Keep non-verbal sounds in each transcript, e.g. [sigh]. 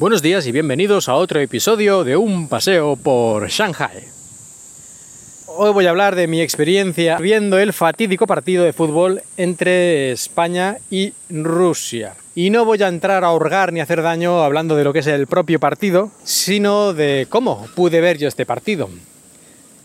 Buenos días y bienvenidos a otro episodio de Un paseo por Shanghai. Hoy voy a hablar de mi experiencia viendo el fatídico partido de fútbol entre España y Rusia. Y no voy a entrar a ahorgar ni hacer daño hablando de lo que es el propio partido, sino de cómo pude ver yo este partido.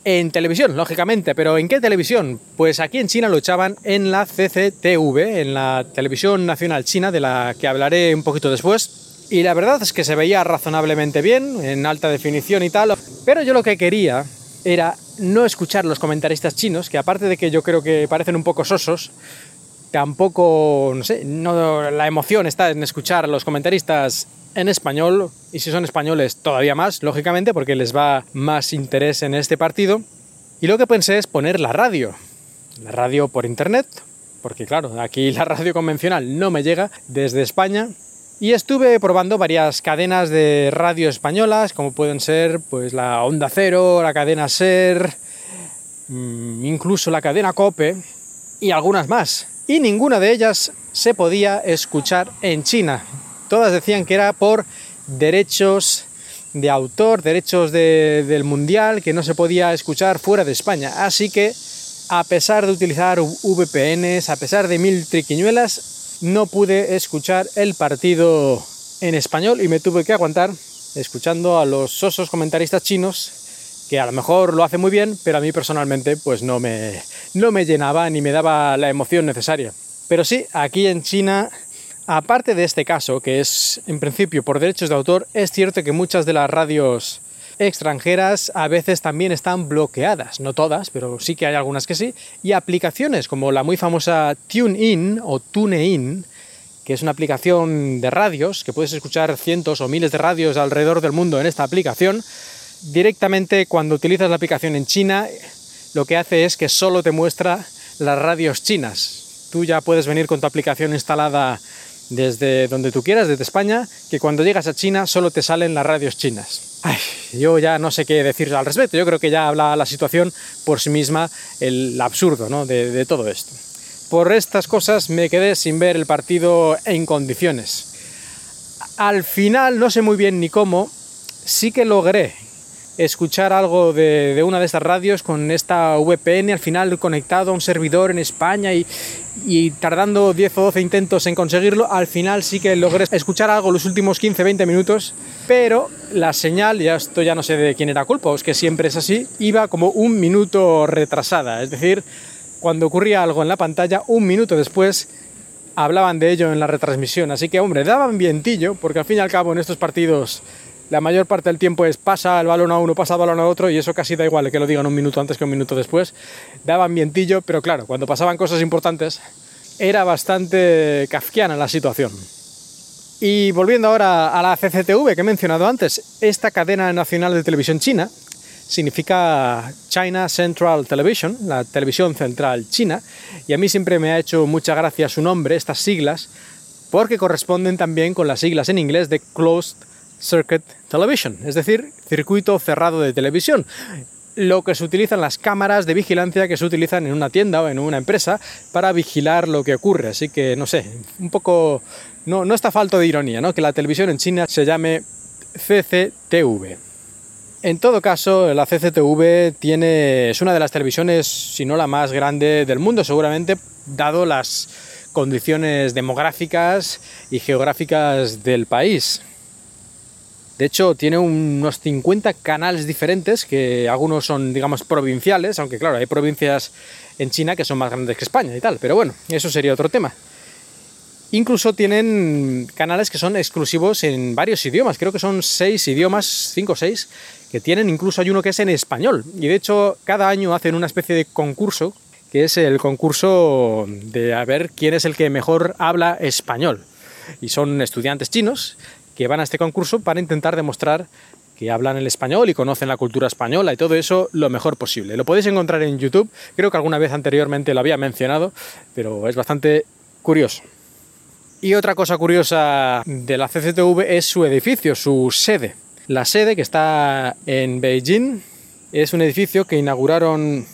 En televisión, lógicamente, pero ¿en qué televisión? Pues aquí en China lo echaban en la CCTV, en la televisión nacional china, de la que hablaré un poquito después y la verdad es que se veía razonablemente bien, en alta definición y tal, pero yo lo que quería era no escuchar los comentaristas chinos, que aparte de que yo creo que parecen un poco sosos, tampoco, no sé, no, la emoción está en escuchar a los comentaristas en español, y si son españoles todavía más, lógicamente, porque les va más interés en este partido. Y lo que pensé es poner la radio, la radio por internet, porque claro, aquí la radio convencional no me llega desde España, y estuve probando varias cadenas de radio españolas, como pueden ser pues la Onda Cero, la cadena Ser, mm, incluso la cadena Cope y algunas más. Y ninguna de ellas se podía escuchar en China. Todas decían que era por derechos de autor, derechos del mundial, que no se podía escuchar fuera de España. Así que, a pesar de utilizar VPNs, a pesar de mil triquiñuelas, no pude escuchar el partido en español y me tuve que aguantar escuchando a los sosos comentaristas chinos que a lo mejor lo hace muy bien, pero a mí personalmente pues no me, no me llenaba ni me daba la emoción necesaria. Pero sí, aquí en China, aparte de este caso, que es en principio por derechos de autor, es cierto que muchas de las radios extranjeras a veces también están bloqueadas, no todas, pero sí que hay algunas que sí, y aplicaciones como la muy famosa TuneIn o TuneIn, que es una aplicación de radios, que puedes escuchar cientos o miles de radios alrededor del mundo en esta aplicación, directamente cuando utilizas la aplicación en China, lo que hace es que solo te muestra las radios chinas. Tú ya puedes venir con tu aplicación instalada desde donde tú quieras, desde España, que cuando llegas a China solo te salen las radios chinas yo ya no sé qué decir al respecto. Yo creo que ya habla la situación por sí misma, el absurdo de, de todo esto. Por estas cosas me quedé sin ver el partido en condiciones. Al final, no sé muy bien ni cómo, sí que logré escuchar algo de, una de estas radios con esta VPN al final conectado a un servidor en España y, tardando 10 o 12 intentos en conseguirlo, al final sí que logré escuchar algo los últimos 15-20 minutos, pero la señal, ya esto ya no sé de quién era culpa, es que siempre es así, iba como un minuto retrasada, es decir, cuando ocurría algo en la pantalla, un minuto después hablaban de ello en la retransmisión, así que hombre, daban vientillo, porque al fin y al cabo en estos partidos la mayor parte del tiempo es pasa el balón a uno, pasa el balón a otro y eso casi da igual que lo digan un minuto antes que un minuto después. Daban vientillo, pero claro, cuando pasaban cosas importantes era bastante kafkiana la situación. Y volviendo ahora a la CCTV que he mencionado antes, esta cadena nacional de televisión china significa China Central Television, la televisión central china, y a mí siempre me ha hecho mucha gracia su nombre, estas siglas, porque corresponden también con las siglas en inglés de Closed Circuit Television, es decir, circuito cerrado de televisión. Lo que se utilizan las cámaras de vigilancia que se utilizan en una tienda o en una empresa para vigilar lo que ocurre. Así que, no sé, un poco. No, no está falto de ironía, ¿no? Que la televisión en China se llame CCTV. En todo caso, la CCTV tiene, es una de las televisiones, si no la más grande del mundo, seguramente, dado las condiciones demográficas y geográficas del país. De hecho, tiene unos 50 canales diferentes, que algunos son, digamos, provinciales, aunque claro, hay provincias en China que son más grandes que España y tal, pero bueno, eso sería otro tema. Incluso tienen canales que son exclusivos en varios idiomas, creo que son seis idiomas, cinco o seis, que tienen, incluso hay uno que es en español. Y de hecho, cada año hacen una especie de concurso, que es el concurso de a ver quién es el que mejor habla español. Y son estudiantes chinos que van a este concurso para intentar demostrar que hablan el español y conocen la cultura española y todo eso lo mejor posible. Lo podéis encontrar en YouTube, creo que alguna vez anteriormente lo había mencionado, pero es bastante curioso. Y otra cosa curiosa de la CCTV es su edificio, su sede. La sede que está en Beijing es un edificio que inauguraron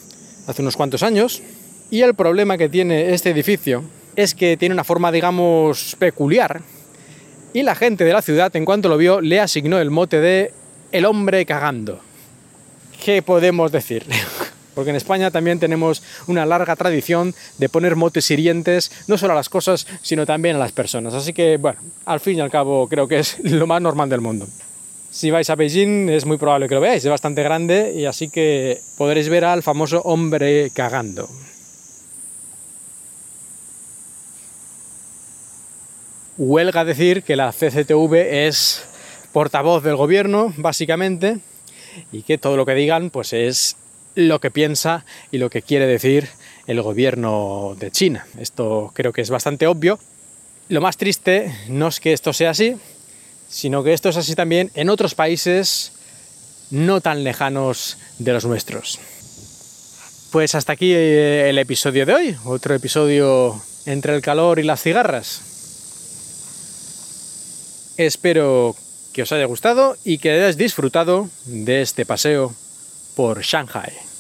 hace unos cuantos años y el problema que tiene este edificio es que tiene una forma, digamos, peculiar y la gente de la ciudad, en cuanto lo vio, le asignó el mote de el hombre cagando. ¿Qué podemos decir? [laughs] Porque en España también tenemos una larga tradición de poner motes hirientes, no solo a las cosas, sino también a las personas. Así que, bueno, al fin y al cabo creo que es [laughs] lo más normal del mundo. Si vais a Beijing es muy probable que lo veáis, es bastante grande y así que podréis ver al famoso hombre cagando. Huelga decir que la CCTV es portavoz del gobierno, básicamente, y que todo lo que digan pues es lo que piensa y lo que quiere decir el gobierno de China. Esto creo que es bastante obvio. Lo más triste no es que esto sea así, sino que esto es así también en otros países no tan lejanos de los nuestros. Pues hasta aquí eh, el episodio de hoy, otro episodio entre el calor y las cigarras. Espero que os haya gustado y que hayáis disfrutado de este paseo por Shanghai.